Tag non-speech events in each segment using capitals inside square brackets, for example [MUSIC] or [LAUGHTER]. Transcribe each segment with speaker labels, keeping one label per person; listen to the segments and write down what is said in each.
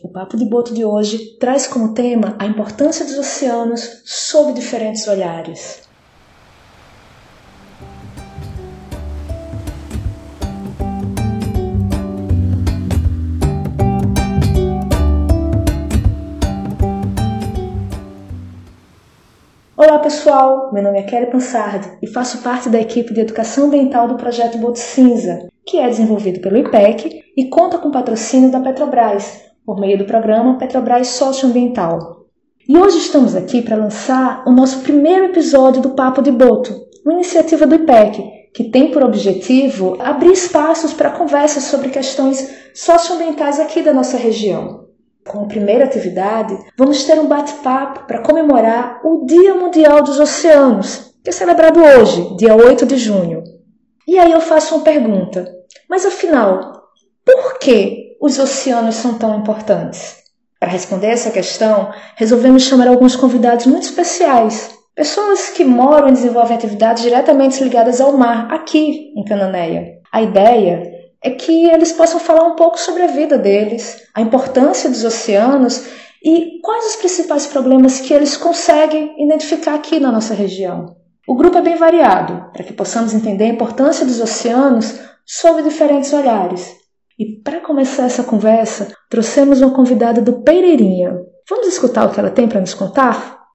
Speaker 1: O Papo de Boto de hoje traz como tema a importância dos oceanos sob diferentes olhares. Olá pessoal, meu nome é Kelly Pansardi e faço parte da equipe de educação ambiental do projeto Boto Cinza, que é desenvolvido pelo IPEC e conta com patrocínio da Petrobras, por meio do programa Petrobras Socioambiental. E hoje estamos aqui para lançar o nosso primeiro episódio do Papo de Boto, uma iniciativa do IPEC, que tem por objetivo abrir espaços para conversas sobre questões socioambientais aqui da nossa região. Como primeira atividade, vamos ter um bate-papo para comemorar o Dia Mundial dos Oceanos, que é celebrado hoje, dia 8 de junho. E aí eu faço uma pergunta: mas afinal, por que os oceanos são tão importantes? Para responder essa questão, resolvemos chamar alguns convidados muito especiais, pessoas que moram e desenvolvem atividades diretamente ligadas ao mar, aqui em Cananéia. A ideia é que eles possam falar um pouco sobre a vida deles, a importância dos oceanos e quais os principais problemas que eles conseguem identificar aqui na nossa região. O grupo é bem variado, para que possamos entender a importância dos oceanos sob diferentes olhares. E para começar essa conversa, trouxemos uma convidada do Pereirinha. Vamos escutar o que ela tem para nos contar?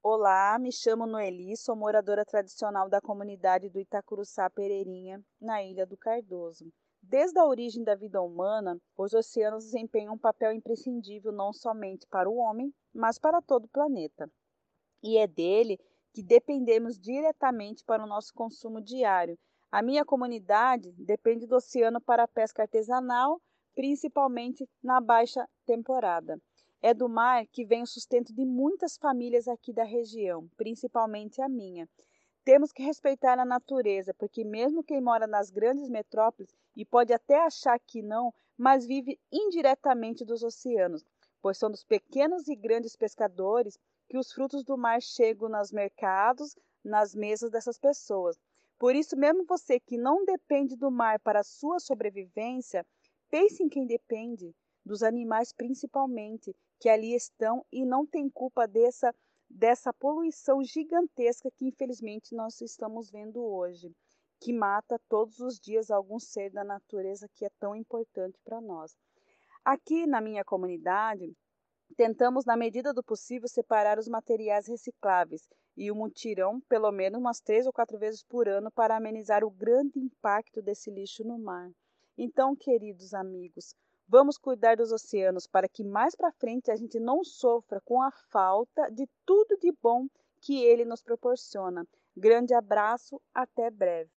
Speaker 2: Olá, me chamo Noeli, sou moradora tradicional da comunidade do Itacuruçá Pereirinha, na Ilha do Cardoso. Desde a origem da vida humana, os oceanos desempenham um papel imprescindível não somente para o homem, mas para todo o planeta. E é dele que dependemos diretamente para o nosso consumo diário. A minha comunidade depende do oceano para a pesca artesanal, principalmente na baixa temporada. É do mar que vem o sustento de muitas famílias aqui da região, principalmente a minha. Temos que respeitar a natureza, porque mesmo quem mora nas grandes metrópoles e pode até achar que não, mas vive indiretamente dos oceanos, pois são dos pequenos e grandes pescadores que os frutos do mar chegam nos mercados, nas mesas dessas pessoas. Por isso, mesmo você que não depende do mar para a sua sobrevivência, pense em quem depende, dos animais principalmente, que ali estão e não tem culpa dessa, dessa poluição gigantesca que infelizmente nós estamos vendo hoje, que mata todos os dias algum ser da natureza que é tão importante para nós. Aqui na minha comunidade, tentamos, na medida do possível, separar os materiais recicláveis e o mutirão pelo menos umas três ou quatro vezes por ano para amenizar o grande impacto desse lixo no mar. Então, queridos amigos, Vamos cuidar dos oceanos para que mais para frente a gente não sofra com a falta de tudo de bom que ele nos proporciona. Grande abraço, até breve.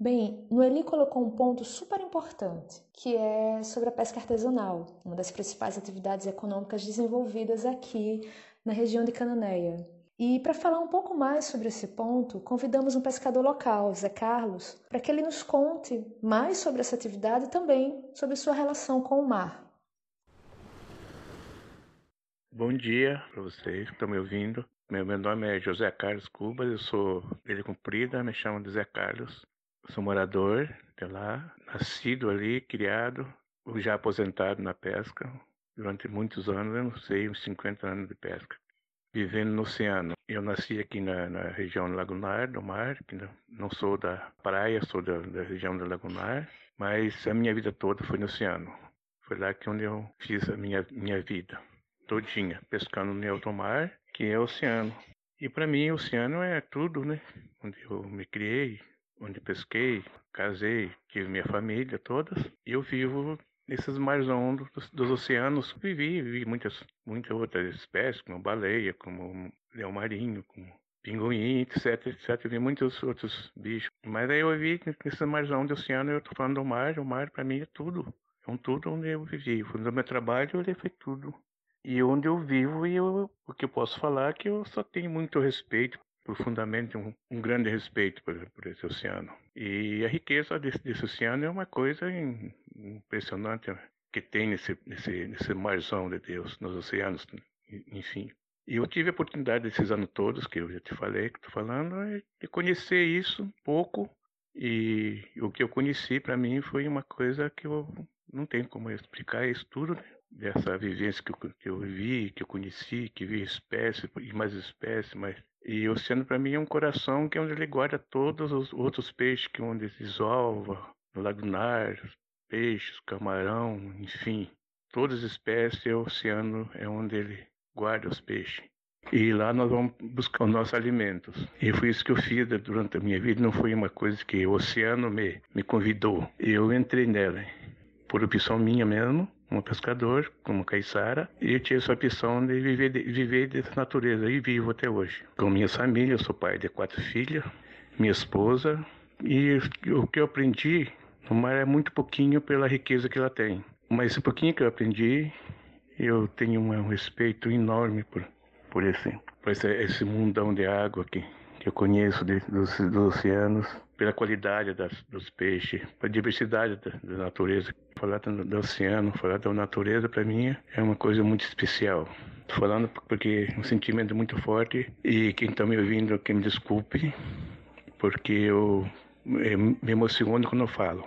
Speaker 1: Bem, Noeli colocou um ponto super importante, que é sobre a pesca artesanal, uma das principais atividades econômicas desenvolvidas aqui na região de Cananéia. E para falar um pouco mais sobre esse ponto, convidamos um pescador local, Zé Carlos, para que ele nos conte mais sobre essa atividade e também sobre sua relação com o mar.
Speaker 3: Bom dia para vocês que estão me ouvindo. Meu, nome é José Carlos Cubas, eu sou dele cumprida, me chamo de Zé Carlos. Sou morador de lá, nascido ali, criado, já aposentado na pesca durante muitos anos, eu não sei, uns 50 anos de pesca vivendo no oceano. Eu nasci aqui na, na região lagunar do mar, que não sou da praia, sou da, da, região da lagunar, mas a minha vida toda foi no oceano. Foi lá que onde eu fiz a minha minha vida todinha, pescando no alto mar, que é o oceano. E para mim o oceano é tudo, né? Onde eu me criei, onde pesquei, casei, tive minha família todas. E eu vivo nesses mares ondos dos, dos, oceanos. Vivi, vivi muitas, muitas outras espécies, como baleia, como leão marinho, como pinguim, etc, etc. Vi muitos outros bichos. Mas aí eu vi nesses mares ondos do oceano, eu tô falando do mar, o mar para mim é tudo. É um tudo onde eu vivi. No meu trabalho, ele foi tudo. E onde eu vivo, e eu, o que eu posso falar é que eu só tenho muito respeito profundamente um, um grande respeito por, por, esse oceano. E a riqueza desse, desse oceano é uma coisa impressionante que tem nesse, nesse, nesse marzão de Deus, nos oceanos, enfim. E eu tive a oportunidade desses anos todos, que eu já te falei, que estou falando, de conhecer isso um pouco. E o que eu conheci para mim foi uma coisa que eu não tem como explicar isso tudo, né? dessa vivência que eu, que eu vi, que eu conheci, que vi espécies e mais espécies, mas e o oceano para mim é um coração que é onde ele guarda todos os outros peixes que onde desova, no lagunar, peixes, camarão, enfim, todas as espécies, o oceano é onde ele guarda os peixes. E lá nós vamos buscar os nossos alimentos. E foi isso que eu fiz durante a minha vida. Não foi uma coisa que o oceano me, me convidou. Eu entrei nela, por opção minha mesmo, como pescador, como caiçara. E eu tive essa opção de viver, de, viver dessa natureza. E vivo até hoje. Com minha família, eu sou pai de quatro filhas, minha esposa. E o que eu aprendi no mar é muito pouquinho pela riqueza que ela tem. Mas esse pouquinho que eu aprendi, eu tenho um respeito enorme por por esse, por esse, esse mundão de água que, que eu conheço de, dos, dos, oceanos, pela qualidade das, dos peixes, pela diversidade da, da natureza. Falar do, do, oceano, falar da natureza, para mim é uma coisa muito especial. Estou falando porque é um sentimento muito forte e quem está me ouvindo, que me desculpe, porque eu, eu me emociono quando eu falo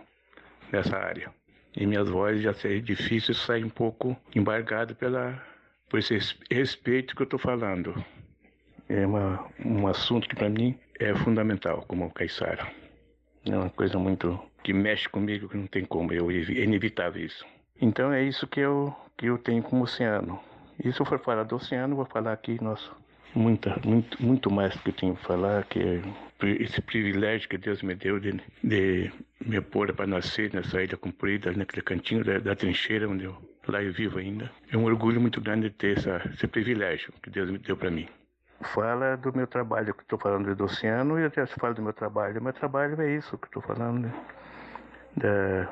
Speaker 3: nessa área. E minhas vozes já é difícil sair um pouco embargado pela por esse respeito que eu estou falando. É uma, um assunto que para mim é fundamental como caiçara. É uma coisa muito que mexe comigo que não tem como, eu, é inevitável isso. Então é isso que eu, que eu tenho como oceano. E se eu for falar do oceano, vou falar aqui, nossa, muita, muito, muito mais do que eu tenho que falar, que é esse privilégio que Deus me deu de, de me pôr para nascer nessa ilha comprida, naquele cantinho da, da trincheira onde eu lá eu vivo ainda. É um orgulho muito grande ter essa, esse privilégio que Deus me deu para mim. Fala do meu trabalho, que estou falando do oceano, e até se fala do meu trabalho. Meu trabalho é isso que estou falando. Né? Da...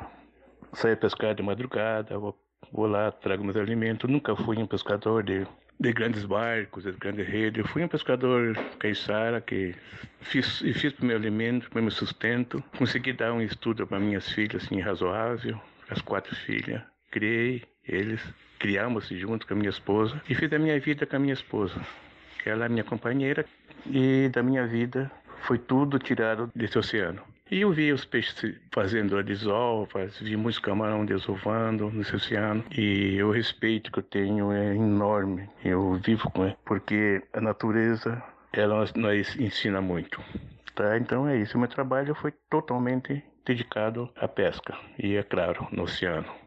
Speaker 3: Sair pescar de madrugada, vou, vou lá, trago meus alimentos. Nunca fui um pescador de, de grandes barcos, de grandes redes. Eu fui um pescador caiçara que fiz, e fiz para meu alimento, para meu sustento. Consegui dar um estudo para minhas filhas, assim, razoável, as quatro filhas. Criei eles, criamos junto com a minha esposa e fiz a minha vida com a minha esposa. Ela é minha companheira e da minha vida foi tudo tirado desse oceano. E eu vi os peixes fazendo a desovas, vi muitos camarões desovando nesse oceano. E o respeito que eu tenho é enorme. Eu vivo com ele, porque a natureza, ela nos ensina muito. Tá? Então é isso. O meu trabalho foi totalmente dedicado à pesca. E, é claro, no oceano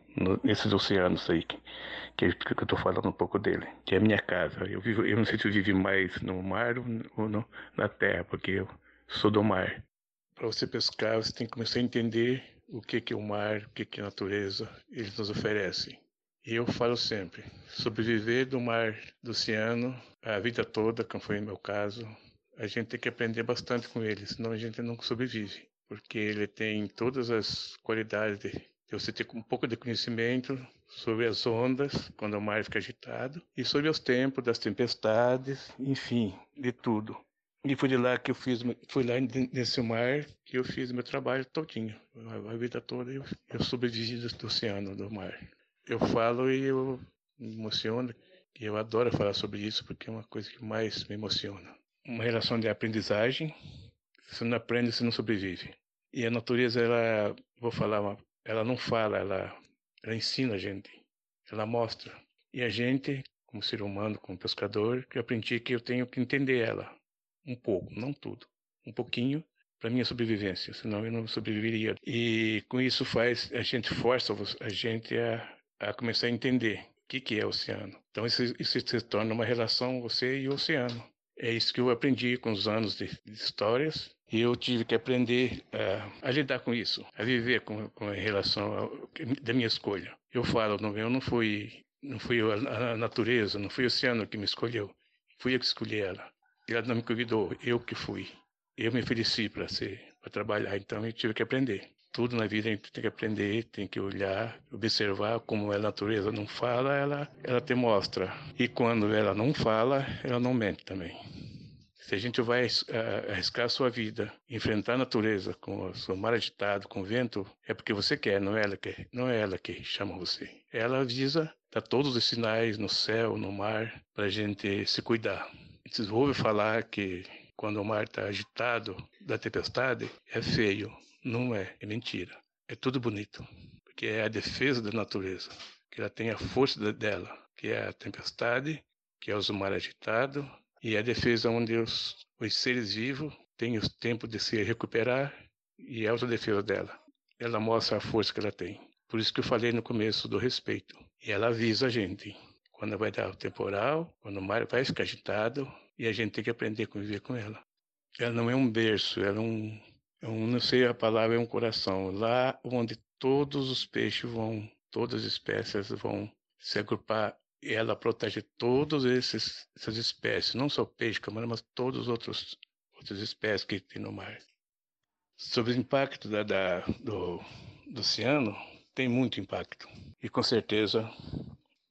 Speaker 3: nesses oceanos aí que, que, que eu estou falando um pouco dele, que é a minha casa. Eu vivo, eu não sei se eu vivo mais no mar ou no, na terra, porque eu sou do mar. Para você pescar, você tem que começar a entender o que, que é o mar, o que, que é a natureza eles nos oferecem. E eu falo sempre, sobreviver do mar, do oceano, a vida toda, como foi o meu caso, a gente tem que aprender bastante com ele, senão a gente não sobrevive. Porque ele tem todas as qualidades de, você ter um pouco de conhecimento sobre as ondas, quando o mar fica agitado, e sobre os tempos das tempestades, enfim, de tudo. E foi de lá que eu fiz, foi lá nesse mar que eu fiz meu trabalho todinho. A vida toda eu, eu sobrevivi do oceano, do mar. Eu falo e eu me emociono, e eu adoro falar sobre isso porque é uma coisa que mais me emociona. Uma relação de aprendizagem, se não aprende, você não sobrevive. E a natureza, ela, vou falar uma ela não fala, ela, ela ensina a gente, ela mostra. E a gente, como ser humano, como pescador, eu aprendi que eu tenho que entender ela um pouco, não tudo, um pouquinho para minha sobrevivência, senão eu não sobreviveria. E com isso faz a gente força a gente a, a começar a entender o que, que é o oceano. Então isso, isso se torna uma relação você e o oceano. É isso que eu aprendi com os anos de, de histórias e eu tive que aprender a, a lidar com isso, a viver com, com relação ao, da minha escolha. Eu falo, não, eu não fui, não fui a, a natureza, não foi o oceano que me escolheu, fui eu que escolhi ela. Ela não me convidou, eu que fui. Eu me ofereci para ser, para trabalhar, então eu tive que aprender. Tudo na vida a gente tem que aprender, tem que olhar, observar como a natureza não fala, ela, ela te mostra. E quando ela não fala, ela não mente também. Se a gente vai uh, arriscar a sua vida, enfrentar a natureza com o seu mar agitado, com o vento, é porque você quer, não é ela que, não é ela que chama você. Ela avisa, dá todos os sinais no céu, no mar, para a gente se cuidar. Vocês ouvem falar que quando o mar está agitado da tempestade, é feio. Não é, é mentira. É tudo bonito. Porque que é a defesa da natureza, que ela tem a força dela, que é a tempestade, que é o mar agitado, e a defesa onde os, os seres vivos têm o tempo de se recuperar e é a autodefesa dela. Ela mostra a força que ela tem. Por isso que eu falei no começo do respeito. E ela avisa a gente quando vai dar o temporal, quando o mar vai ficar agitado, e a gente tem que aprender a conviver com ela. Ela não é um berço, ela é um, é um não sei a palavra, é um coração. Lá onde todos os peixes vão, todas as espécies vão se agrupar ela protege todas essas espécies, não só peixe, camarão, mas todas as outras, espécies que tem no mar. Sobre o impacto da, da, do, do oceano, tem muito impacto. E com certeza,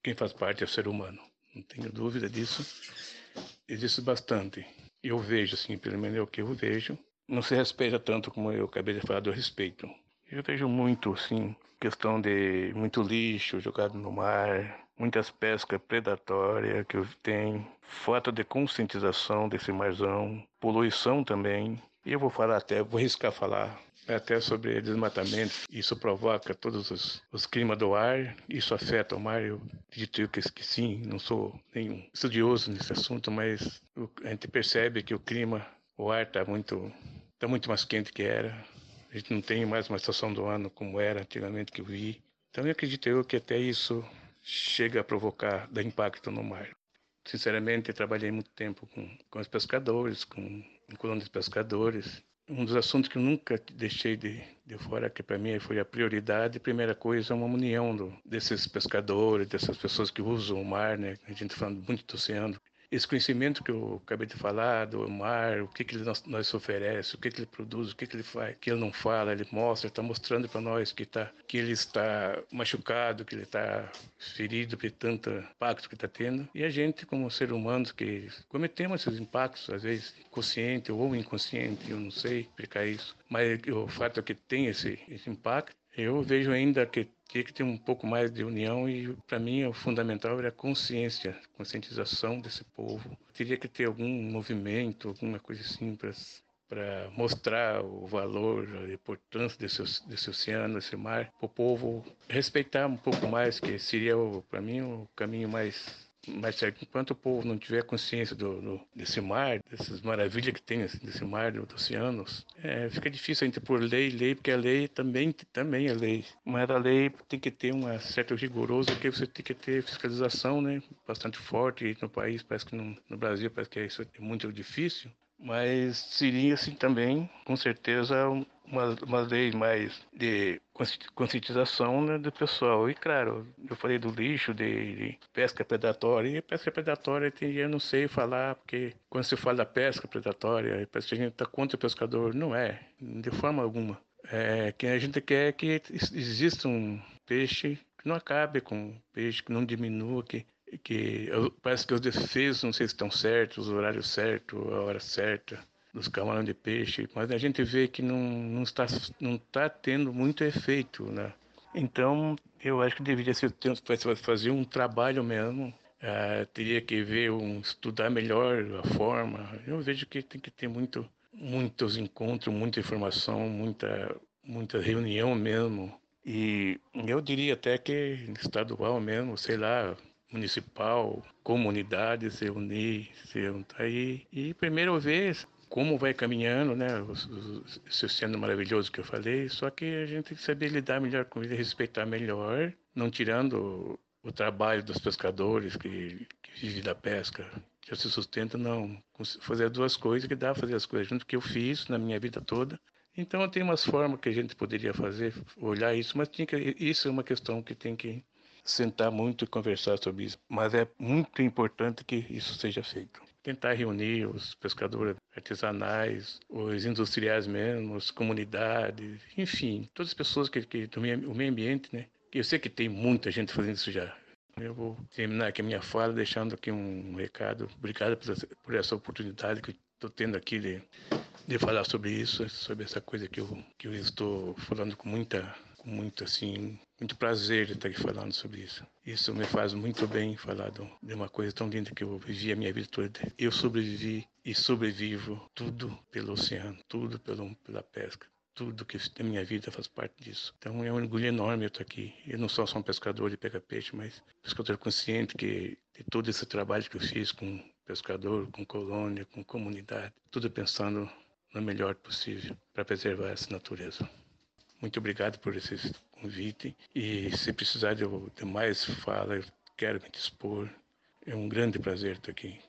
Speaker 3: quem faz parte é o ser humano. Não tenho dúvida disso. Existe bastante. Eu vejo, assim, pelo menos é o que eu vejo. Não se respeita tanto como eu acabei de falar do respeito. Eu vejo muito, assim, questão de muito lixo jogado no mar, muitas pescas predatórias que tem, falta de conscientização desse marzão, poluição também. E eu vou falar até, vou riscar falar até sobre desmatamento. Isso provoca todos os, os climas do ar, isso afeta o mar. Eu acredito que, que sim, não sou nenhum estudioso nesse assunto, mas a gente percebe que o clima, o ar está muito, tá muito mais quente que era. A gente não tem mais uma estação do ano como era antigamente que eu vi. Então eu acredito eu que até isso chega a provocar dar impacto no mar. Sinceramente, trabalhei muito tempo com, com os pescadores, com, com de pescadores. Um dos assuntos que eu nunca deixei de, de fora, que para mim foi a prioridade, primeira coisa é uma união do, desses pescadores, dessas pessoas que usam o mar, né? A gente falando muito do oceano, esse conhecimento que eu acabei de falar do mar, o que, que ele nos, nos oferece, o que, que ele produz, o que, que ele faz, que ele não fala, ele mostra, está mostrando para nós que, tá, que ele está machucado, que ele está ferido por tanto impacto que está tendo. E a gente, como ser humanos, que cometemos esses impactos, às vezes consciente ou inconsciente, eu não sei explicar isso, mas o fato é que tem esse, esse impacto, eu vejo ainda que tinha que ter um pouco mais de união e para mim o fundamental era a consciência, conscientização desse povo. Teria que ter algum movimento, alguma coisa assim para mostrar o valor, a importância desse, desse oceano, desse mar, para o povo respeitar um pouco mais, que seria, para mim, o caminho mais mais certo, enquanto o povo não tiver consciência do, do desse mar, dessas maravilhas que tem assim, desse mar, dos oceanos, é, fica difícil a gente pôr lei, lei, porque a lei também, também é lei. Mas a lei tem que ter uma certa rigoroso, porque você tem que ter fiscalização, né, bastante forte no país, parece que no, no Brasil parece que isso é muito difícil, mas seria assim também, com certeza, uma, uma lei mais de conscientização né, do pessoal. E claro, eu falei do lixo, de, de pesca predatória, e pesca predatória tem, eu não sei falar, porque quando se fala da pesca predatória, parece que a gente está contra o pescador. Não é, de forma alguma. É, que a gente quer que exista um peixe que não acabe com peixe, que não diminua, que que parece que os defesas não sei se estão certos, os horários certos, a hora certa dos camarões de peixe, mas a gente vê que não, não, está, não está tendo muito efeito, né? Então, eu acho que deveria ser fazer um trabalho mesmo, uh, teria que ver, um, estudar melhor a forma. Eu vejo que tem que ter muito, muitos encontros, muita informação, muita, muita reunião mesmo. E eu diria até que estadual mesmo, sei lá, municipal, comunidade se unir, se juntar aí e primeiro ver como vai caminhando, né, esse oceano maravilhoso que eu falei, só que a gente tem que saber lidar melhor com ele, respeitar melhor, não tirando o trabalho dos pescadores que, que vivem da pesca, que se sustenta, não. Fazer duas coisas que dá fazer as coisas junto que eu fiz na minha vida toda. Então tem umas formas que a gente poderia fazer, olhar isso, mas que, isso é uma questão que tem que sentar muito e conversar sobre isso. Mas é muito importante que isso seja feito. Tentar reunir os pescadores artesanais, os industriais mesmo, as comunidades, enfim, todas as pessoas que, que do meio, o meio ambiente, né? Eu sei que tem muita gente fazendo isso já. Eu vou terminar aqui a minha fala deixando aqui um recado. Obrigado por essa, por essa oportunidade que estou tendo aqui de, de falar sobre isso, sobre essa coisa que eu, que eu estou falando com muita com muito assim, muito prazer de estar aqui falando sobre isso. Isso me faz muito bem falar de uma coisa tão linda que eu vivi a minha vida toda. Eu sobrevivi e sobrevivo tudo pelo oceano, tudo pelo, pela pesca. tudo que a minha vida faz parte disso. Então é um orgulho enorme eu estar aqui. Eu não sou só um pescador de pegar peixe, mas pescador consciente que de todo esse trabalho que eu fiz com pescador, com colônia, com comunidade, tudo pensando no melhor possível para preservar essa natureza. Muito obrigado por esse convite e se precisar de, de mais fala, eu quero me dispor. É um grande prazer estar aqui.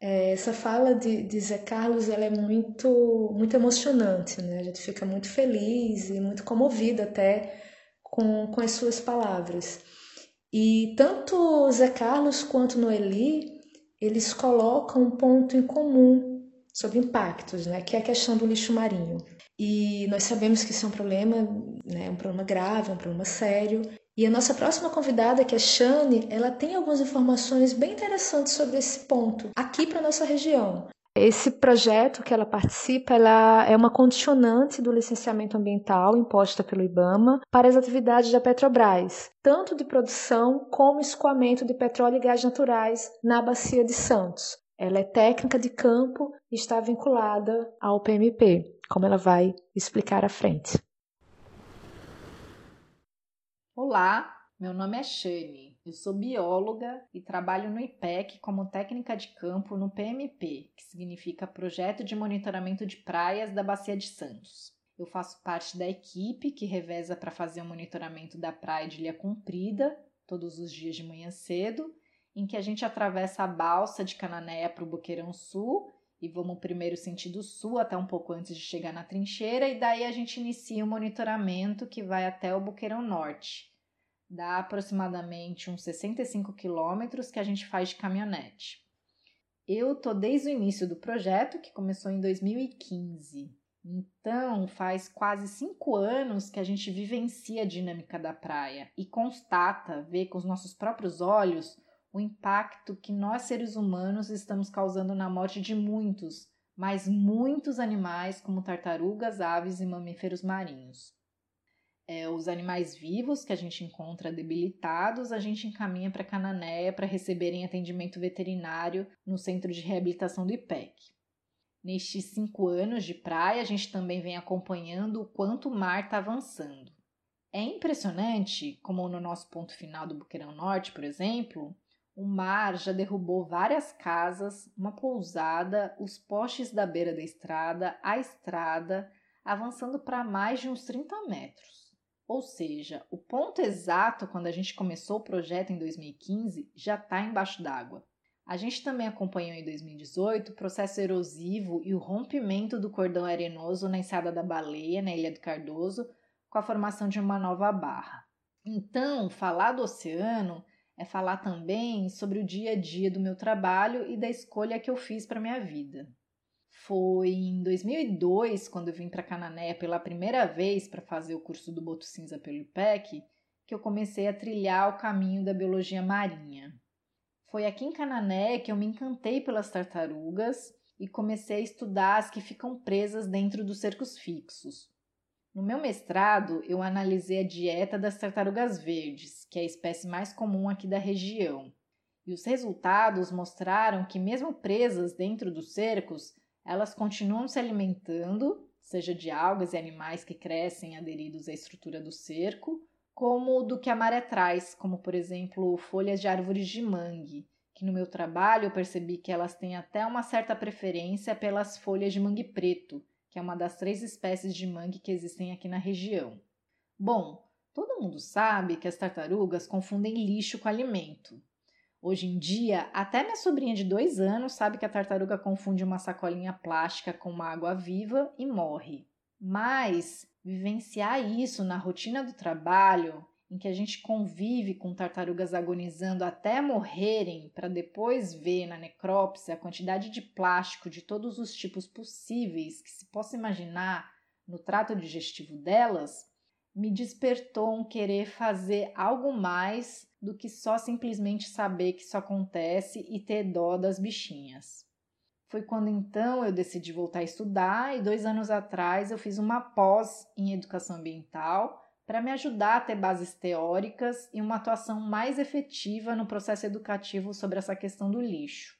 Speaker 1: É, essa fala de, de Zé Carlos ela é muito, muito emocionante, né? A gente fica muito feliz e muito comovido até com, com as suas palavras. E tanto Zé Carlos quanto Noeli, eles colocam um ponto em comum sobre impactos, né? Que é a questão do lixo marinho. E nós sabemos que isso é um problema, né? Um problema grave, um problema sério. E a nossa próxima convidada, que é Shane, ela tem algumas informações bem interessantes sobre esse ponto aqui para nossa região. Esse projeto que ela participa, ela é uma condicionante do licenciamento ambiental imposta pelo IBAMA para as atividades da Petrobras, tanto de produção como escoamento de petróleo e gás naturais na bacia de Santos. Ela é técnica de campo e está vinculada ao PMP, como ela vai explicar à frente.
Speaker 4: Olá, meu nome é Shane, eu sou bióloga e trabalho no IPEC como técnica de campo no PMP, que significa Projeto de Monitoramento de Praias da Bacia de Santos. Eu faço parte da equipe que reveza para fazer o monitoramento da praia de Ilha Comprida, todos os dias de manhã cedo, em que a gente atravessa a balsa de Cananéia para o Boqueirão Sul e vamos primeiro sentido sul até um pouco antes de chegar na trincheira e daí a gente inicia o monitoramento que vai até o Boqueirão Norte. Dá aproximadamente uns 65 quilômetros que a gente faz de caminhonete. Eu tô desde o início do projeto, que começou em 2015. Então, faz quase cinco anos que a gente vivencia a dinâmica da praia e constata, vê com os nossos próprios olhos o impacto que nós seres humanos estamos causando na morte de muitos, mas muitos animais, como tartarugas, aves e mamíferos marinhos. É, os animais vivos que a gente encontra debilitados, a gente encaminha para Cananéia para receberem atendimento veterinário no Centro de Reabilitação do IPEC. Nestes cinco anos de praia, a gente também vem acompanhando o quanto o mar está avançando. É impressionante como no nosso ponto final do Boqueirão Norte, por exemplo, o mar já derrubou várias casas, uma pousada, os postes da beira da estrada, a estrada, avançando para mais de uns 30 metros. Ou seja, o ponto exato quando a gente começou o projeto em 2015 já está embaixo d'água. A gente também acompanhou em 2018 o processo erosivo e o rompimento do cordão arenoso na enseada da Baleia, na Ilha do Cardoso, com a formação de uma nova barra. Então, falar do oceano é falar também sobre o dia a dia do meu trabalho e da escolha que eu fiz para minha vida. Foi em 2002, quando eu vim para Canané pela primeira vez para fazer o curso do Boto Cinza pelo IPEC, que eu comecei a trilhar o caminho da biologia marinha. Foi aqui em Canané que eu me encantei pelas tartarugas e comecei a estudar as que ficam presas dentro dos cercos fixos. No meu mestrado, eu analisei a dieta das tartarugas verdes, que é a espécie mais comum aqui da região. E os resultados mostraram que, mesmo presas dentro dos cercos, elas continuam se alimentando, seja de algas e animais que crescem aderidos à estrutura do cerco, como do que a maré traz, como por exemplo folhas de árvores de mangue, que no meu trabalho eu percebi que elas têm até uma certa preferência pelas folhas de mangue preto, que é uma das três espécies de mangue que existem aqui na região. Bom, todo mundo sabe que as tartarugas confundem lixo com alimento. Hoje em dia, até minha sobrinha de dois anos sabe que a tartaruga confunde uma sacolinha plástica com uma água viva e morre. Mas vivenciar isso na rotina do trabalho em que a gente convive com tartarugas agonizando até morrerem, para depois ver na necrópsia a quantidade de plástico de todos os tipos possíveis que se possa imaginar no trato digestivo delas, me despertou um querer fazer algo mais do que só simplesmente saber que isso acontece e ter dó das bichinhas. Foi quando então eu decidi voltar a estudar e dois anos atrás eu fiz uma pós em educação ambiental para me ajudar a ter bases teóricas e uma atuação mais efetiva no processo educativo sobre essa questão do lixo.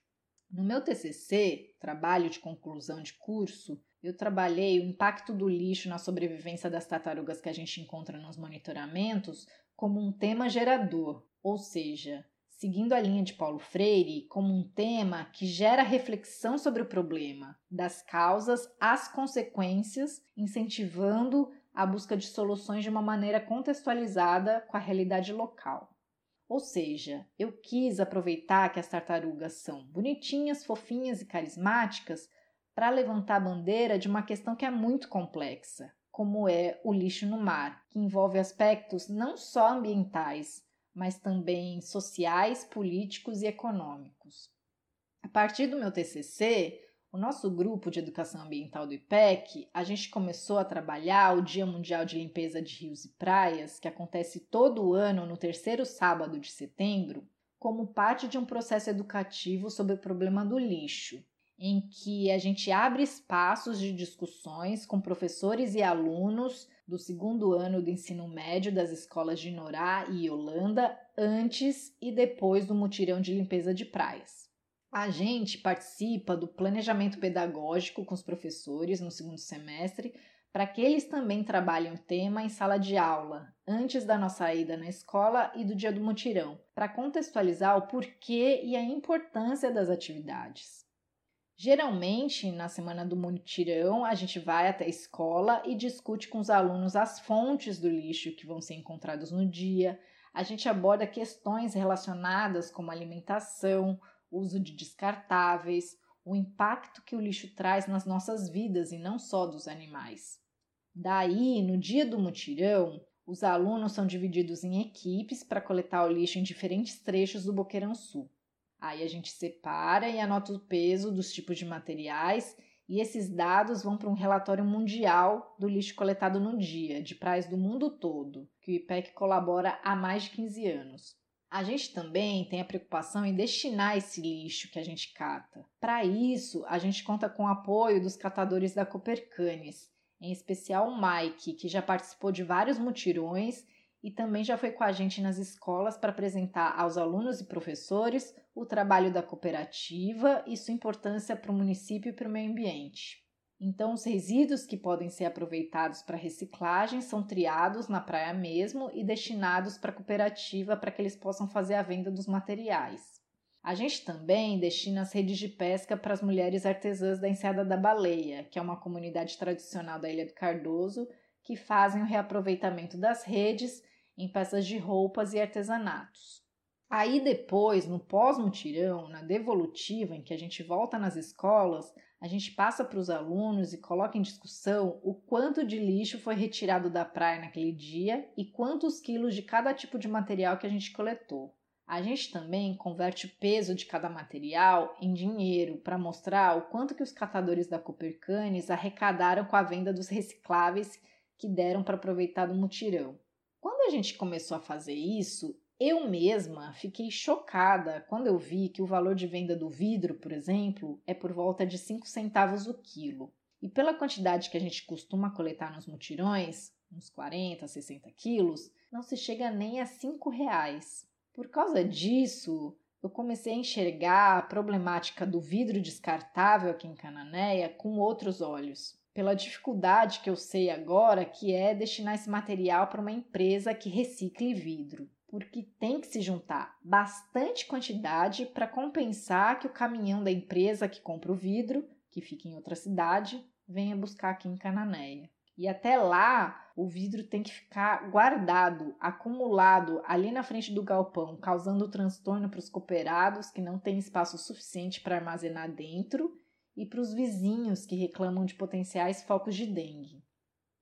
Speaker 4: No meu TCC, trabalho de conclusão de curso, eu trabalhei o impacto do lixo na sobrevivência das tartarugas que a gente encontra nos monitoramentos como um tema gerador, ou seja, seguindo a linha de Paulo Freire, como um tema que gera reflexão sobre o problema, das causas às consequências, incentivando a busca de soluções de uma maneira contextualizada com a realidade local. Ou seja, eu quis aproveitar que as tartarugas são bonitinhas, fofinhas e carismáticas para levantar a bandeira de uma questão que é muito complexa, como é o lixo no mar, que envolve aspectos não só ambientais, mas também sociais, políticos e econômicos. A partir do meu TCC, o nosso grupo de educação ambiental do IPEC, a gente começou a trabalhar o Dia Mundial de Limpeza de Rios e Praias, que acontece todo ano no terceiro sábado de setembro, como parte de um processo educativo sobre o problema do lixo, em que a gente abre espaços de discussões com professores e alunos do segundo ano do ensino médio das escolas de Norá e Holanda antes e depois do mutirão de limpeza de praias. A gente participa do planejamento pedagógico com os professores no segundo semestre para que eles também trabalhem o tema em sala de aula, antes da nossa ida na escola e do dia do mutirão, para contextualizar o porquê e a importância das atividades. Geralmente, na semana do mutirão, a gente vai até a escola e discute com os alunos as fontes do lixo que vão ser encontrados no dia. A gente aborda questões relacionadas como alimentação, uso de descartáveis, o impacto que o lixo traz nas nossas vidas e não só dos animais. Daí, no dia do mutirão, os alunos são divididos em equipes para coletar o lixo em diferentes trechos do Boqueirão Sul. Aí a gente separa e anota o peso dos tipos de materiais e esses dados vão para um relatório mundial do lixo coletado no dia, de praias do mundo todo, que o IPEC colabora há mais de 15 anos. A gente também tem a preocupação em destinar esse lixo que a gente cata. Para isso, a gente conta com o apoio dos catadores da Copercanes, em especial o Mike, que já participou de vários mutirões e também já foi com a gente nas escolas para apresentar aos alunos e professores o trabalho da cooperativa e sua importância para o município e para o meio ambiente. Então, os resíduos que podem ser aproveitados para reciclagem são triados na praia mesmo e destinados para a cooperativa para que eles possam fazer a venda dos materiais. A gente também destina as redes de pesca para as mulheres artesãs da Enseada da Baleia, que é uma comunidade tradicional da Ilha do Cardoso, que fazem o reaproveitamento das redes em peças de roupas e artesanatos. Aí depois, no pós-mutirão, na devolutiva, em que a gente volta nas escolas, a gente passa para os alunos e coloca em discussão o quanto de lixo foi retirado da praia naquele dia e quantos quilos de cada tipo de material que a gente coletou. A gente também converte o peso de cada material em dinheiro para mostrar o quanto que os catadores da Copercanes arrecadaram com a venda dos recicláveis que deram para aproveitar do mutirão. Quando a gente começou a fazer isso, eu mesma fiquei chocada quando eu vi que o valor de venda do vidro, por exemplo, é por volta de 5 centavos o quilo. E pela quantidade que a gente costuma coletar nos mutirões, uns 40, 60 quilos, não se chega nem a 5 reais. Por causa disso, eu comecei a enxergar a problemática do vidro descartável aqui em Cananéia com outros olhos. Pela dificuldade que eu sei agora que é destinar esse material para uma empresa que recicle vidro porque tem que se juntar bastante quantidade para compensar que o caminhão da empresa que compra o vidro, que fica em outra cidade, venha buscar aqui em Cananéia. E até lá, o vidro tem que ficar guardado, acumulado ali na frente do galpão, causando transtorno para os cooperados que não têm espaço suficiente para armazenar dentro e para os vizinhos que reclamam de potenciais focos de dengue.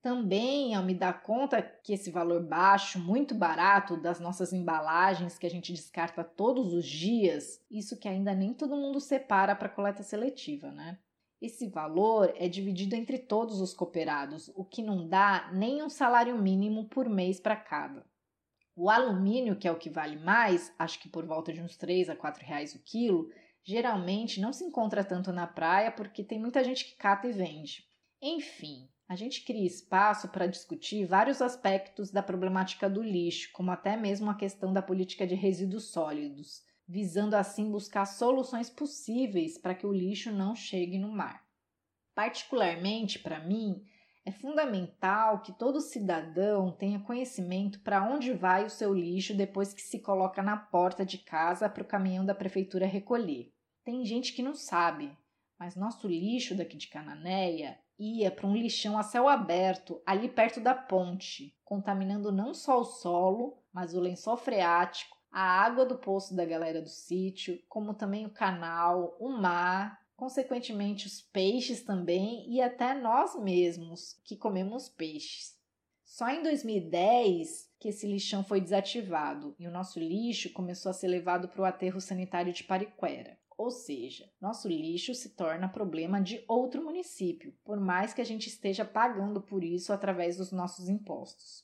Speaker 4: Também, ao me dar conta que esse valor baixo, muito barato das nossas embalagens que a gente descarta todos os dias, isso que ainda nem todo mundo separa para coleta seletiva, né? Esse valor é dividido entre todos os cooperados, o que não dá nem um salário mínimo por mês para cada. O alumínio, que é o que vale mais, acho que por volta de uns 3 a 4 reais o quilo, geralmente não se encontra tanto na praia porque tem muita gente que cata e vende. Enfim, a gente cria espaço para discutir vários aspectos da problemática do lixo, como até mesmo a questão da política de resíduos sólidos, visando assim buscar soluções possíveis para que o lixo não chegue no mar. Particularmente para mim, é fundamental que todo cidadão tenha conhecimento para onde vai o seu lixo depois que se coloca na porta de casa para o caminhão da prefeitura recolher. Tem gente que não sabe, mas nosso lixo daqui de Cananéia ia para um lixão a céu aberto, ali perto da ponte, contaminando não só o solo, mas o lençol freático, a água do poço da galera do sítio, como também o canal, o mar consequentemente os peixes também e até nós mesmos que comemos peixes. Só em 2010 que esse lixão foi desativado e o nosso lixo começou a ser levado para o aterro sanitário de Pariquera. Ou seja, nosso lixo se torna problema de outro município, por mais que a gente esteja pagando por isso através dos nossos impostos.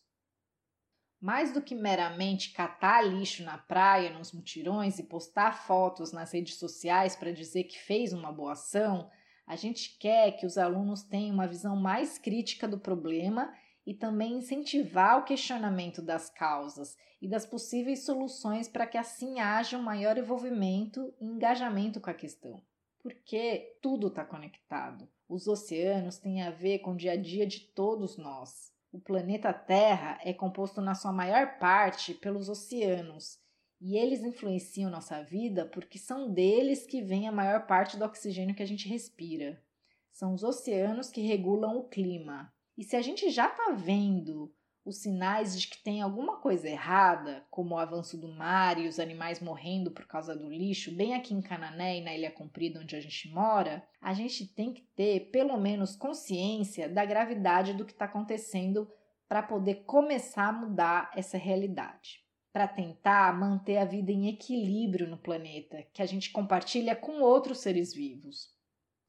Speaker 4: Mais do que meramente catar lixo na praia, nos mutirões e postar fotos nas redes sociais para dizer que fez uma boa ação, a gente quer que os alunos tenham uma visão mais crítica do problema e também incentivar o questionamento das causas e das possíveis soluções para que assim haja um maior envolvimento e engajamento com a questão. Porque tudo está conectado. Os oceanos têm a ver com o dia a dia de todos nós. O planeta Terra é composto na sua maior parte pelos oceanos e eles influenciam nossa vida porque são deles que vem a maior parte do oxigênio que a gente respira. São os oceanos que regulam o clima. E se a gente já está vendo os sinais de que tem alguma coisa errada, como o avanço do mar e os animais morrendo por causa do lixo, bem aqui em Canané e na Ilha Comprida onde a gente mora, a gente tem que ter pelo menos consciência da gravidade do que está acontecendo para poder começar a mudar essa realidade. Para tentar manter a vida em equilíbrio no planeta, que a gente compartilha com outros seres vivos.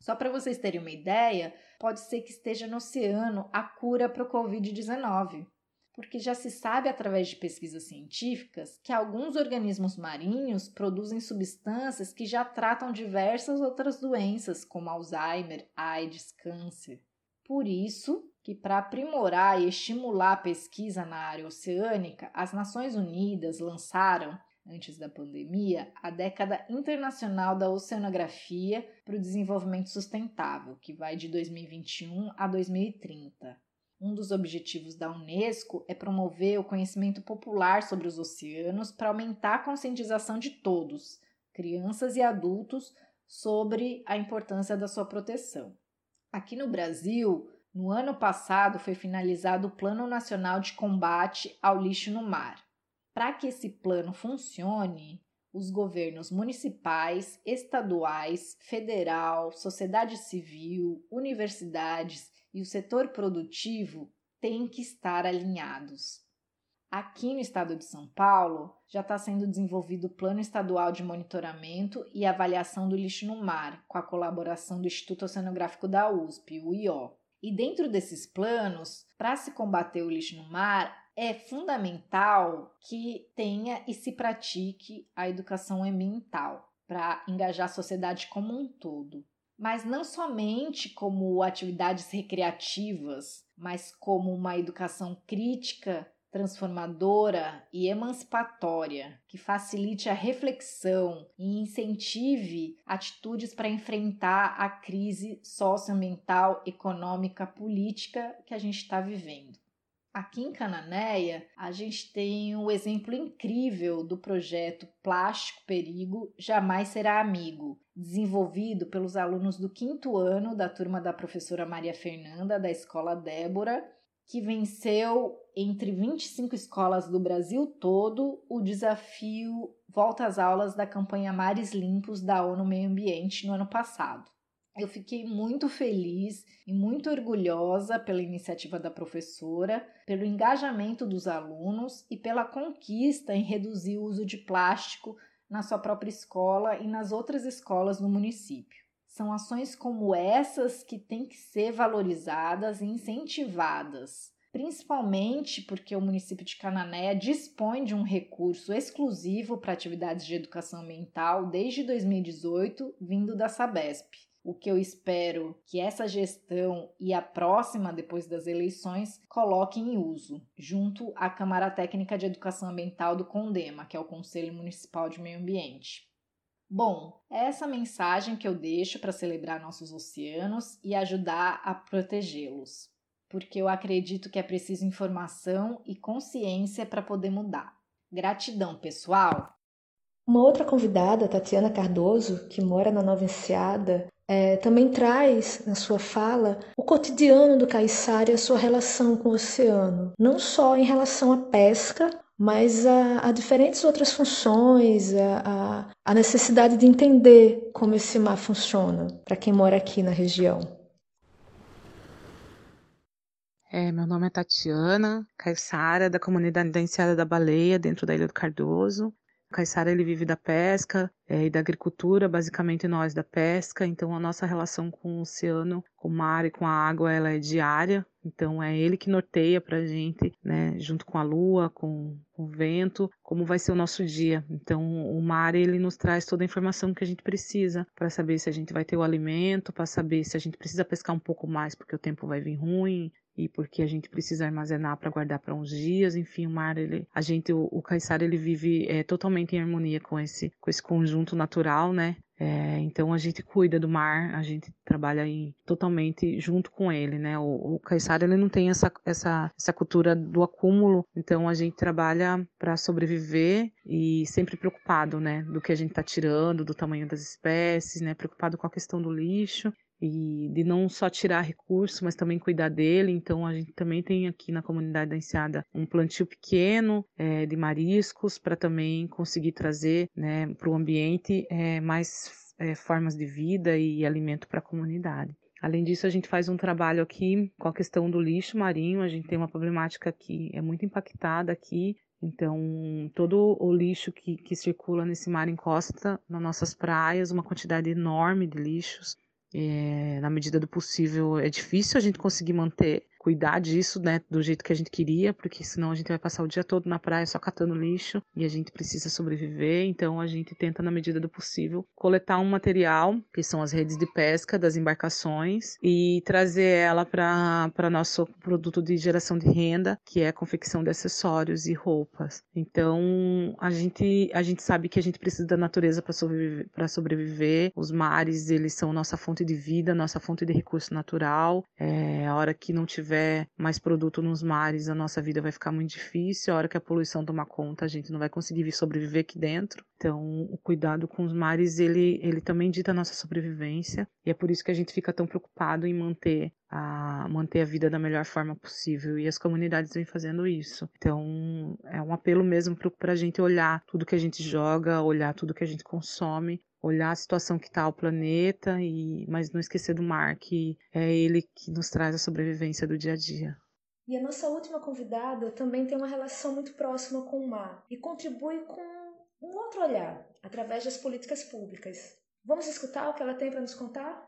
Speaker 4: Só para vocês terem uma ideia, pode ser que esteja no oceano a cura para o Covid-19 porque já se sabe através de pesquisas científicas que alguns organismos marinhos produzem substâncias que já tratam diversas outras doenças, como Alzheimer, AIDS, câncer. Por isso, que para aprimorar e estimular a pesquisa na área oceânica, as Nações Unidas lançaram, antes da pandemia, a década internacional da oceanografia para o desenvolvimento sustentável, que vai de 2021 a 2030. Um dos objetivos da Unesco é promover o conhecimento popular sobre os oceanos para aumentar a conscientização de todos, crianças e adultos, sobre a importância da sua proteção. Aqui no Brasil, no ano passado foi finalizado o Plano Nacional de Combate ao Lixo no Mar. Para que esse plano funcione, os governos municipais, estaduais, federal, sociedade civil, universidades e o setor produtivo têm que estar alinhados. Aqui no estado de São Paulo, já está sendo desenvolvido o Plano Estadual de Monitoramento e Avaliação do Lixo no Mar, com a colaboração do Instituto Oceanográfico da USP, o IO. E dentro desses planos, para se combater o lixo no mar, é fundamental que tenha e se pratique a educação ambiental para engajar a sociedade como um todo mas não somente como atividades recreativas, mas como uma educação crítica, transformadora e emancipatória, que facilite a reflexão e incentive atitudes para enfrentar a crise socioambiental, econômica, política que a gente está vivendo. Aqui em Cananéia, a gente tem um exemplo incrível do projeto Plástico Perigo Jamais Será Amigo, desenvolvido pelos alunos do quinto ano da turma da professora Maria Fernanda, da Escola Débora, que venceu entre 25 escolas do Brasil todo o desafio Volta às Aulas da campanha Mares Limpos da ONU Meio Ambiente no ano passado. Eu fiquei muito feliz e muito orgulhosa pela iniciativa da professora, pelo engajamento dos alunos e pela conquista em reduzir o uso de plástico na sua própria escola e nas outras escolas do município. São ações como essas que têm que ser valorizadas e incentivadas, principalmente porque o município de Cananéia dispõe de um recurso exclusivo para atividades de educação ambiental desde 2018, vindo da Sabesp o que eu espero que essa gestão e a próxima, depois das eleições, coloquem em uso, junto à Câmara Técnica de Educação Ambiental do CONDEMA, que é o Conselho Municipal de Meio Ambiente. Bom, é essa mensagem que eu deixo para celebrar nossos oceanos e ajudar a protegê-los, porque eu acredito que é preciso informação e consciência para poder mudar. Gratidão, pessoal!
Speaker 1: Uma outra convidada, Tatiana Cardoso, que mora na Nova Enseada, é, também traz na sua fala o cotidiano do caiçara e a sua relação com o oceano, não só em relação à pesca, mas a, a diferentes outras funções, a, a, a necessidade de entender como esse mar funciona para quem mora aqui na região.
Speaker 5: É, meu nome é Tatiana Caissara, da comunidade da Enseada da Baleia, dentro da Ilha do Cardoso. O Caissara ele vive da pesca é, e da agricultura, basicamente nós da pesca. Então a nossa relação com o oceano, com o mar e com a água, ela é diária. Então é ele que norteia para gente, né, junto com a lua, com, com, o vento, como vai ser o nosso dia. Então o mar ele nos traz toda a informação que a gente precisa para saber se a gente vai ter o alimento, para saber se a gente precisa pescar um pouco mais porque o tempo vai vir ruim, e porque a gente precisa armazenar para guardar para uns dias, enfim, o mar, ele, a gente, o, o caiçara, ele vive é, totalmente em harmonia com esse, com esse conjunto natural, né? É, então a gente cuida do mar, a gente trabalha aí totalmente junto com ele, né? O, o caiçara ele não tem essa, essa, essa cultura do acúmulo, então a gente trabalha para sobreviver e sempre preocupado, né? Do que a gente está tirando, do tamanho das espécies, né? Preocupado com a questão do lixo e de não só tirar recurso, mas também cuidar dele. Então a gente também tem aqui na comunidade da Enseada um plantio pequeno é, de mariscos para também conseguir trazer né, para o ambiente é, mais é, formas de vida e alimento para a comunidade. Além disso, a gente faz um trabalho aqui com a questão do lixo marinho. A gente tem uma problemática que é muito impactada aqui então, todo o lixo que, que circula nesse mar encosta nas nossas praias, uma quantidade enorme de lixos. É, na medida do possível, é difícil a gente conseguir manter cuidar disso, né, do jeito que a gente queria, porque senão a gente vai passar o dia todo na praia só catando lixo e a gente precisa sobreviver, então a gente tenta na medida do possível coletar um material, que são as redes de pesca das embarcações e trazer ela para nosso produto de geração de renda, que é a confecção de acessórios e roupas. Então, a gente a gente sabe que a gente precisa da natureza para sobreviver, para sobreviver. Os mares, eles são nossa fonte de vida, nossa fonte de recurso natural. É, a hora que não tiver tiver mais produto nos mares, a nossa vida vai ficar muito difícil. A hora que a poluição tomar conta, a gente não vai conseguir sobreviver aqui dentro. Então, o cuidado com os mares, ele, ele também dita a nossa sobrevivência. E é por isso que a gente fica tão preocupado em manter a manter a vida da melhor forma possível e as comunidades vêm fazendo isso. Então é um apelo mesmo para a gente olhar tudo que a gente joga, olhar tudo que a gente consome olhar a situação que está o planeta e mas não esquecer do mar que é ele que nos traz a sobrevivência do dia a dia.
Speaker 1: E a nossa última convidada também tem uma relação muito próxima com o mar e contribui com um outro olhar através das políticas públicas. Vamos escutar o que ela tem para nos contar?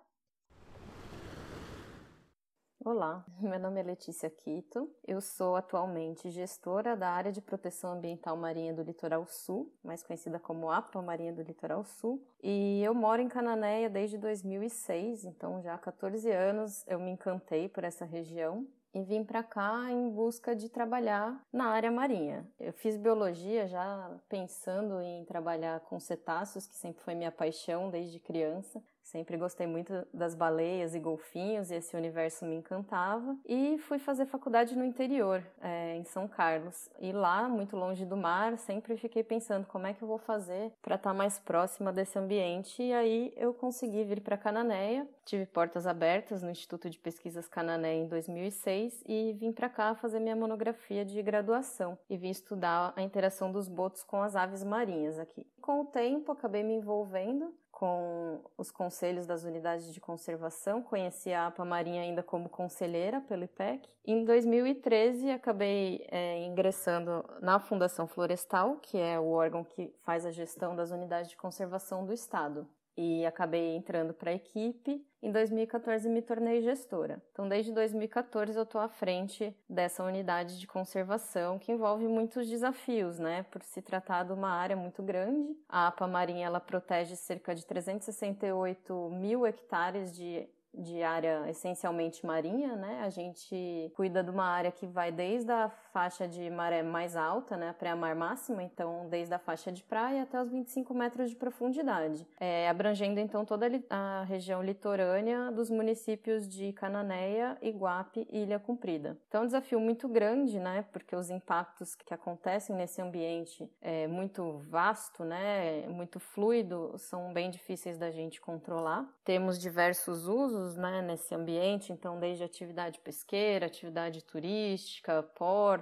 Speaker 6: Olá, [LAUGHS] meu nome é Letícia Quito. Eu sou atualmente gestora da área de proteção ambiental marinha do Litoral Sul, mais conhecida como APA Marinha do Litoral Sul, e eu moro em Cananéia desde 2006, então já há 14 anos eu me encantei por essa região e vim para cá em busca de trabalhar na área marinha. Eu fiz biologia já pensando em trabalhar com cetáceos, que sempre foi minha paixão desde criança. Sempre gostei muito das baleias e golfinhos e esse universo me encantava. E fui fazer faculdade no interior, é, em São Carlos. E lá, muito longe do mar, sempre fiquei pensando como é que eu vou fazer para estar tá mais próxima desse ambiente. E aí eu consegui vir para Cananéia. Tive portas abertas no Instituto de Pesquisas Cananéia em 2006 e vim para cá fazer minha monografia de graduação. E vim estudar a interação dos botos com as aves marinhas aqui. Com o tempo, acabei me envolvendo com os conselhos das unidades de conservação, conheci a APA Marinha ainda como conselheira pelo IPEC. Em 2013, acabei é, ingressando na Fundação Florestal, que é o órgão que faz a gestão das unidades de conservação do Estado e acabei entrando para a equipe. Em 2014 me tornei gestora. Então, desde 2014 eu estou à frente dessa unidade de conservação que envolve muitos desafios, né? Por se tratar de uma área muito grande. A APA Marinha ela protege cerca de 368 mil hectares de de área essencialmente marinha, né? A gente cuida de uma área que vai desde a faixa de maré mais alta, né, pré-mar máxima, então desde a faixa de praia até os 25 metros de profundidade, é, abrangendo então toda a região litorânea dos municípios de Cananéia, Iguape e Ilha Comprida. Então é um desafio muito grande, né, porque os impactos que acontecem nesse ambiente é muito vasto, né, muito fluido, são bem difíceis da gente controlar. Temos diversos usos, né, nesse ambiente, então desde atividade pesqueira, atividade turística,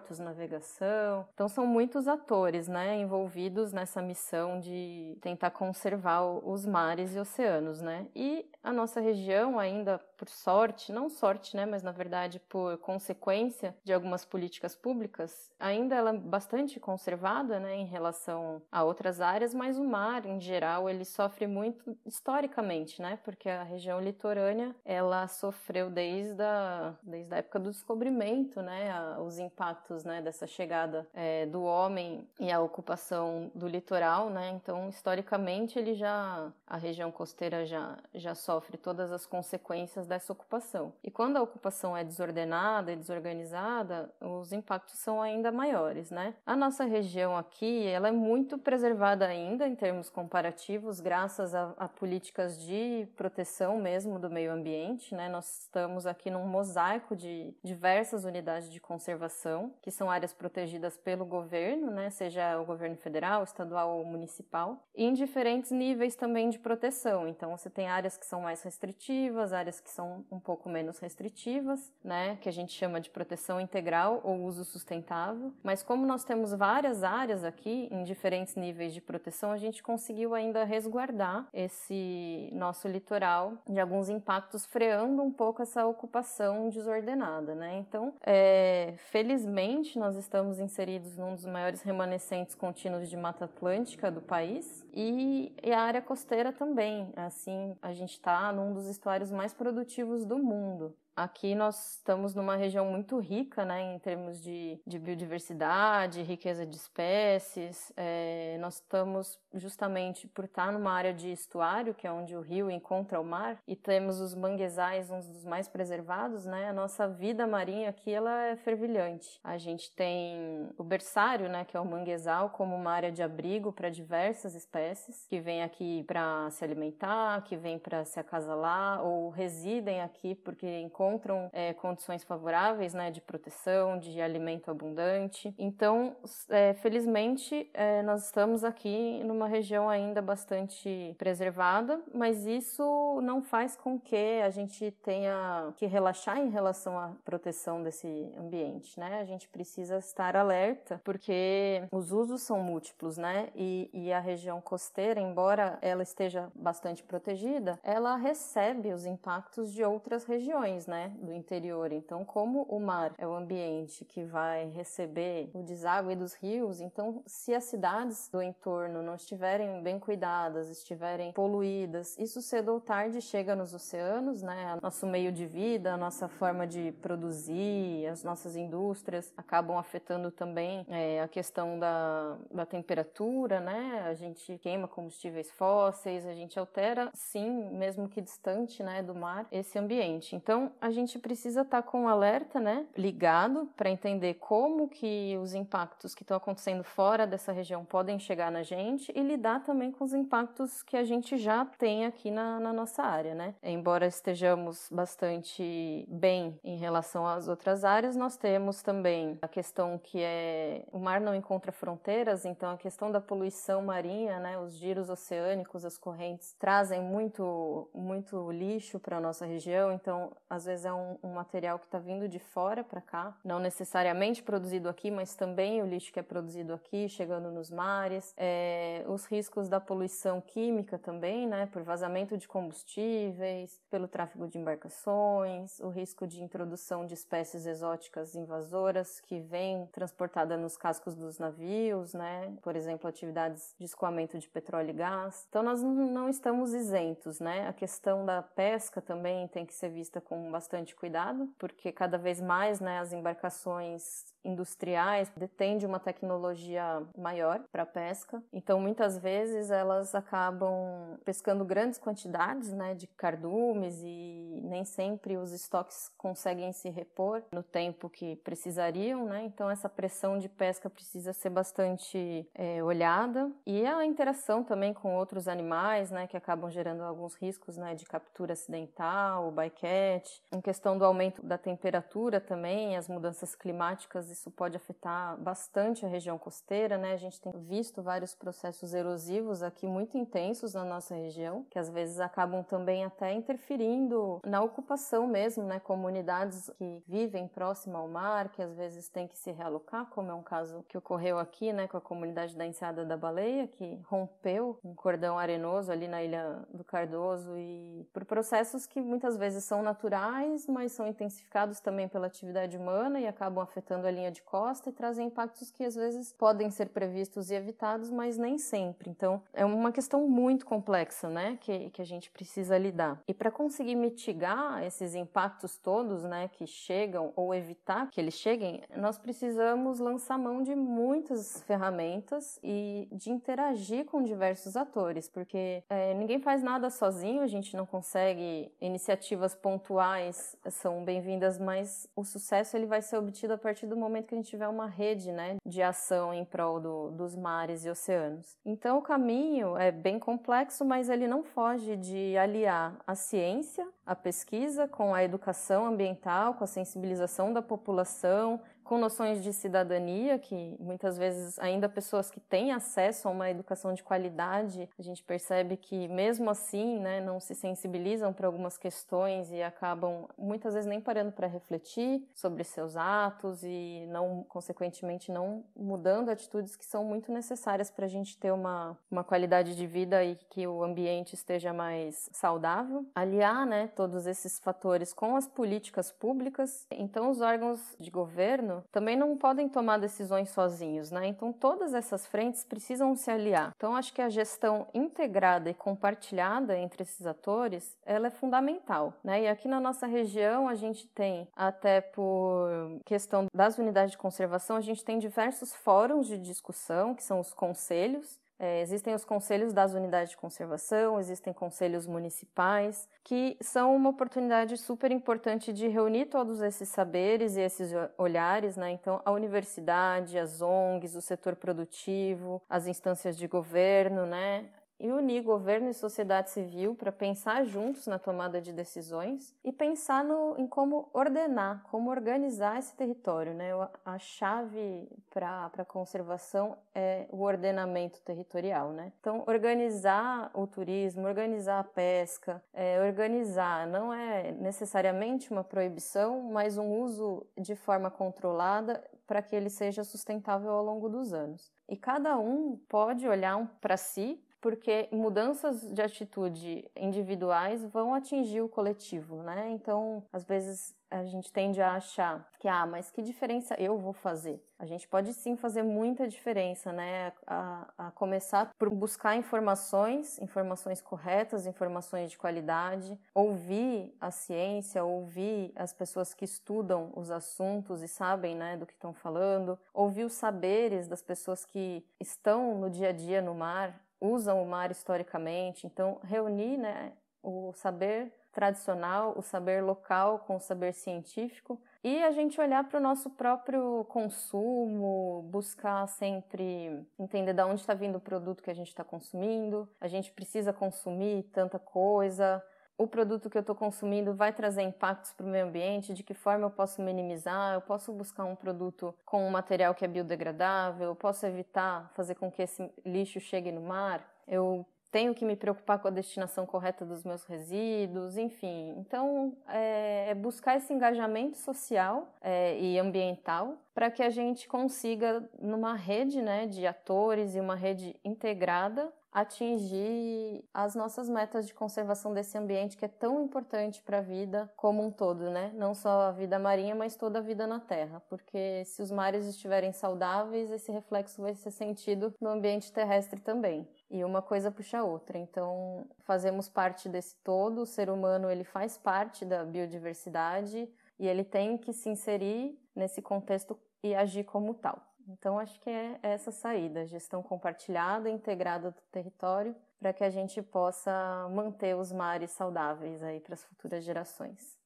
Speaker 6: portos, navegação. Então são muitos atores, né, envolvidos nessa missão de tentar conservar os mares e oceanos, né? E a nossa região ainda, por sorte, não sorte, né, mas na verdade por consequência de algumas políticas públicas, ainda ela é bastante conservada, né, em relação a outras áreas, mas o mar, em geral, ele sofre muito historicamente, né, porque a região litorânea, ela sofreu desde a, desde a época do descobrimento, né, a, os impactos, né, dessa chegada é, do homem e a ocupação do litoral, né, então, historicamente, ele já, a região costeira já, já sofre todas as consequências dessa ocupação. E quando a ocupação é desordenada e desorganizada, os impactos são ainda maiores, né? A nossa região aqui, ela é muito preservada ainda em termos comparativos, graças a, a políticas de proteção mesmo do meio ambiente, né? Nós estamos aqui num mosaico de diversas unidades de conservação, que são áreas protegidas pelo governo, né? Seja o governo federal, estadual ou municipal, em diferentes níveis também de proteção. Então, você tem áreas que são mais restritivas, áreas que são um pouco menos restritivas, né, que a gente chama de proteção integral ou uso sustentável. Mas como nós temos várias áreas aqui em diferentes níveis de proteção, a gente conseguiu ainda resguardar esse nosso litoral de alguns impactos, freando um pouco essa ocupação desordenada, né? Então, é, felizmente, nós estamos inseridos num dos maiores remanescentes contínuos de Mata Atlântica do país e, e a área costeira também. Assim, a gente está num dos estuários mais produtivos do mundo. Aqui nós estamos numa região muito rica, né, em termos de, de biodiversidade, riqueza de espécies. É, nós estamos justamente por estar numa área de estuário, que é onde o rio encontra o mar, e temos os manguezais, um dos mais preservados, né? A nossa vida marinha aqui ela é fervilhante. A gente tem o berçário, né, que é o manguezal, como uma área de abrigo para diversas espécies que vêm aqui para se alimentar, que vêm para se acasalar ou residem aqui porque encontram encontram é, condições favoráveis né, de proteção, de alimento abundante. Então, é, felizmente, é, nós estamos aqui numa região ainda bastante preservada, mas isso não faz com que a gente tenha que relaxar em relação à proteção desse ambiente, né? A gente precisa estar alerta, porque os usos são múltiplos, né? E, e a região costeira, embora ela esteja bastante protegida, ela recebe os impactos de outras regiões, né? Né, do interior. Então, como o mar é o ambiente que vai receber o deságue dos rios, então se as cidades do entorno não estiverem bem cuidadas, estiverem poluídas, isso cedo ou tarde chega nos oceanos, né? Nosso meio de vida, nossa forma de produzir, as nossas indústrias acabam afetando também é, a questão da, da temperatura, né? A gente queima combustíveis fósseis, a gente altera, sim, mesmo que distante, né, do mar, esse ambiente. Então, a gente precisa estar tá com um alerta, né, ligado para entender como que os impactos que estão acontecendo fora dessa região podem chegar na gente e lidar também com os impactos que a gente já tem aqui na, na nossa área, né? Embora estejamos bastante bem em relação às outras áreas, nós temos também a questão que é o mar não encontra fronteiras, então a questão da poluição marinha, né, os giros oceânicos, as correntes trazem muito muito lixo para nossa região, então às vezes vezes é um, um material que está vindo de fora para cá, não necessariamente produzido aqui, mas também o lixo que é produzido aqui, chegando nos mares, é, os riscos da poluição química também, né, por vazamento de combustíveis, pelo tráfego de embarcações, o risco de introdução de espécies exóticas invasoras que vêm transportadas nos cascos dos navios, né, por exemplo, atividades de escoamento de petróleo e gás. Então nós não estamos isentos, né? A questão da pesca também tem que ser vista com bastante cuidado, porque cada vez mais né, as embarcações industriais detêm de uma tecnologia maior para pesca. Então, muitas vezes elas acabam pescando grandes quantidades, né, de cardumes e nem sempre os estoques conseguem se repor no tempo que precisariam, né? Então, essa pressão de pesca precisa ser bastante é, olhada e a interação também com outros animais, né, que acabam gerando alguns riscos, né, de captura acidental, bycatch. Em questão do aumento da temperatura também, as mudanças climáticas isso pode afetar bastante a região costeira, né? A gente tem visto vários processos erosivos aqui muito intensos na nossa região, que às vezes acabam também até interferindo na ocupação mesmo, né? Comunidades que vivem próximo ao mar, que às vezes têm que se realocar, como é um caso que ocorreu aqui, né, com a comunidade da Enseada da Baleia, que rompeu um cordão arenoso ali na Ilha do Cardoso e por processos que muitas vezes são naturais, mas são intensificados também pela atividade humana e acabam afetando a linha de costa e trazem impactos que às vezes podem ser previstos e evitados, mas nem sempre. Então, é uma questão muito complexa, né, que, que a gente precisa lidar. E para conseguir mitigar esses impactos todos, né, que chegam ou evitar que eles cheguem, nós precisamos lançar mão de muitas ferramentas e de interagir com diversos atores, porque é, ninguém faz nada sozinho, a gente não consegue iniciativas pontuais são bem-vindas, mas o sucesso ele vai ser obtido a partir do momento momento que a gente tiver uma rede né, de ação em prol do, dos mares e oceanos. Então, o caminho é bem complexo, mas ele não foge de aliar a ciência, a pesquisa, com a educação ambiental, com a sensibilização da população, com noções de cidadania, que muitas vezes ainda pessoas que têm acesso a uma educação de qualidade, a gente percebe que mesmo assim, né, não se sensibilizam para algumas questões e acabam muitas vezes nem parando para refletir sobre seus atos e não, consequentemente, não mudando atitudes que são muito necessárias para a gente ter uma, uma qualidade de vida e que o ambiente esteja mais saudável. Aliar, né, todos esses fatores com as políticas públicas. Então, os órgãos de governo também não podem tomar decisões sozinhos, né? Então todas essas frentes precisam se aliar. Então acho que a gestão integrada e compartilhada entre esses atores, ela é fundamental, né? E aqui na nossa região a gente tem até por questão das unidades de conservação, a gente tem diversos fóruns de discussão, que são os conselhos, é, existem os conselhos das unidades de conservação, existem conselhos municipais, que são uma oportunidade super importante de reunir todos esses saberes e esses olhares, né? Então, a universidade, as ONGs, o setor produtivo, as instâncias de governo, né? E unir governo e sociedade civil para pensar juntos na tomada de decisões e pensar no, em como ordenar, como organizar esse território. Né? A chave para a conservação é o ordenamento territorial. Né? Então, organizar o turismo, organizar a pesca, é, organizar não é necessariamente uma proibição, mas um uso de forma controlada para que ele seja sustentável ao longo dos anos. E cada um pode olhar para si porque mudanças de atitude individuais vão atingir o coletivo, né? Então, às vezes a gente tende a achar que, ah, mas que diferença eu vou fazer? A gente pode sim fazer muita diferença, né? A, a começar por buscar informações, informações corretas, informações de qualidade, ouvir a ciência, ouvir as pessoas que estudam os assuntos e sabem, né, do que estão falando, ouvir os saberes das pessoas que estão no dia a dia no mar, usam o mar historicamente. Então, reunir né, o saber tradicional, o saber local com o saber científico e a gente olhar para o nosso próprio consumo, buscar sempre entender de onde está vindo o produto que a gente está consumindo. A gente precisa consumir tanta coisa, o produto que eu estou consumindo vai trazer impactos para o meio ambiente, de que forma eu posso minimizar, eu posso buscar um produto com um material que é biodegradável, eu posso evitar fazer com que esse lixo chegue no mar, eu tenho que me preocupar com a destinação correta dos meus resíduos, enfim. Então, é, é buscar esse engajamento social é, e ambiental para que a gente consiga, numa rede né, de atores e uma rede integrada, atingir as nossas metas de conservação desse ambiente que é tão importante para a vida como um todo, né? Não só a vida marinha, mas toda a vida na Terra, porque se os mares estiverem saudáveis, esse reflexo vai ser sentido no ambiente terrestre também. E uma coisa puxa a outra. Então, fazemos parte desse todo, o ser humano ele faz parte da biodiversidade e ele tem que se inserir nesse contexto e agir como tal. Então, acho que é essa saída, gestão compartilhada, integrada do território, para que a gente possa manter os mares saudáveis aí para as futuras gerações.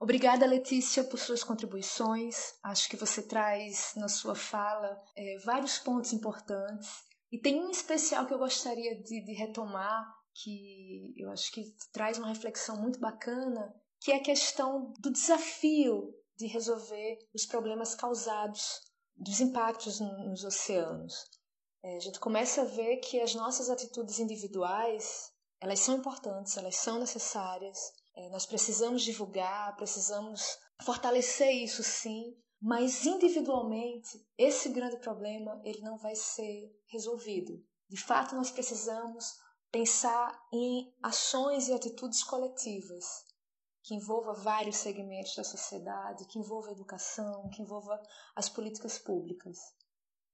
Speaker 1: Obrigada, Letícia, por suas contribuições. Acho que você traz na sua fala é, vários pontos importantes. E tem um especial que eu gostaria de, de retomar, que eu acho que traz uma reflexão muito bacana, que é a questão do desafio de resolver os problemas causados dos impactos nos oceanos. É, a gente começa a ver que as nossas atitudes individuais elas são importantes, elas são necessárias. É, nós precisamos divulgar, precisamos fortalecer isso sim, mas individualmente esse grande problema ele não vai ser resolvido. De fato, nós precisamos pensar em ações e atitudes coletivas que envolva vários segmentos da sociedade, que envolva a educação, que envolva as políticas públicas.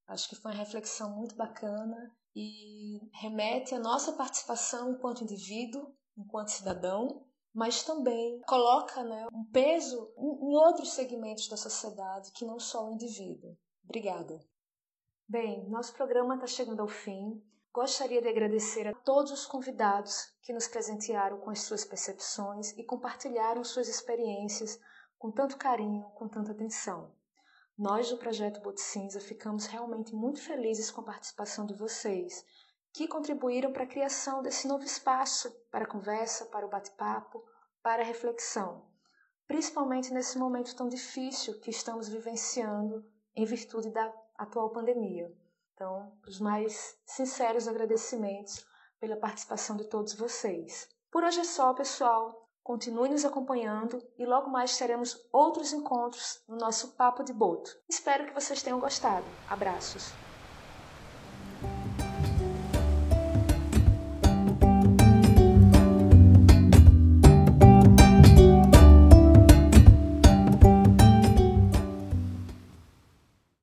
Speaker 1: Acho que foi uma reflexão muito bacana e remete à nossa participação enquanto indivíduo, enquanto cidadão, mas também coloca né, um peso em outros segmentos da sociedade que não só o indivíduo. Obrigada. Bem, nosso programa está chegando ao fim. Gostaria de agradecer a todos os convidados que nos presentearam com as suas percepções e compartilharam suas experiências com tanto carinho, com tanta atenção. Nós do Projeto Bote Cinza ficamos realmente muito felizes com a participação de vocês, que contribuíram para a criação desse novo espaço para conversa, para o bate-papo, para a reflexão, principalmente nesse momento tão difícil que estamos vivenciando em virtude da atual pandemia. Então, os mais sinceros agradecimentos pela participação de todos vocês. Por hoje é só, pessoal. Continue nos acompanhando e logo mais teremos outros encontros no nosso Papo de Boto. Espero que vocês tenham gostado. Abraços!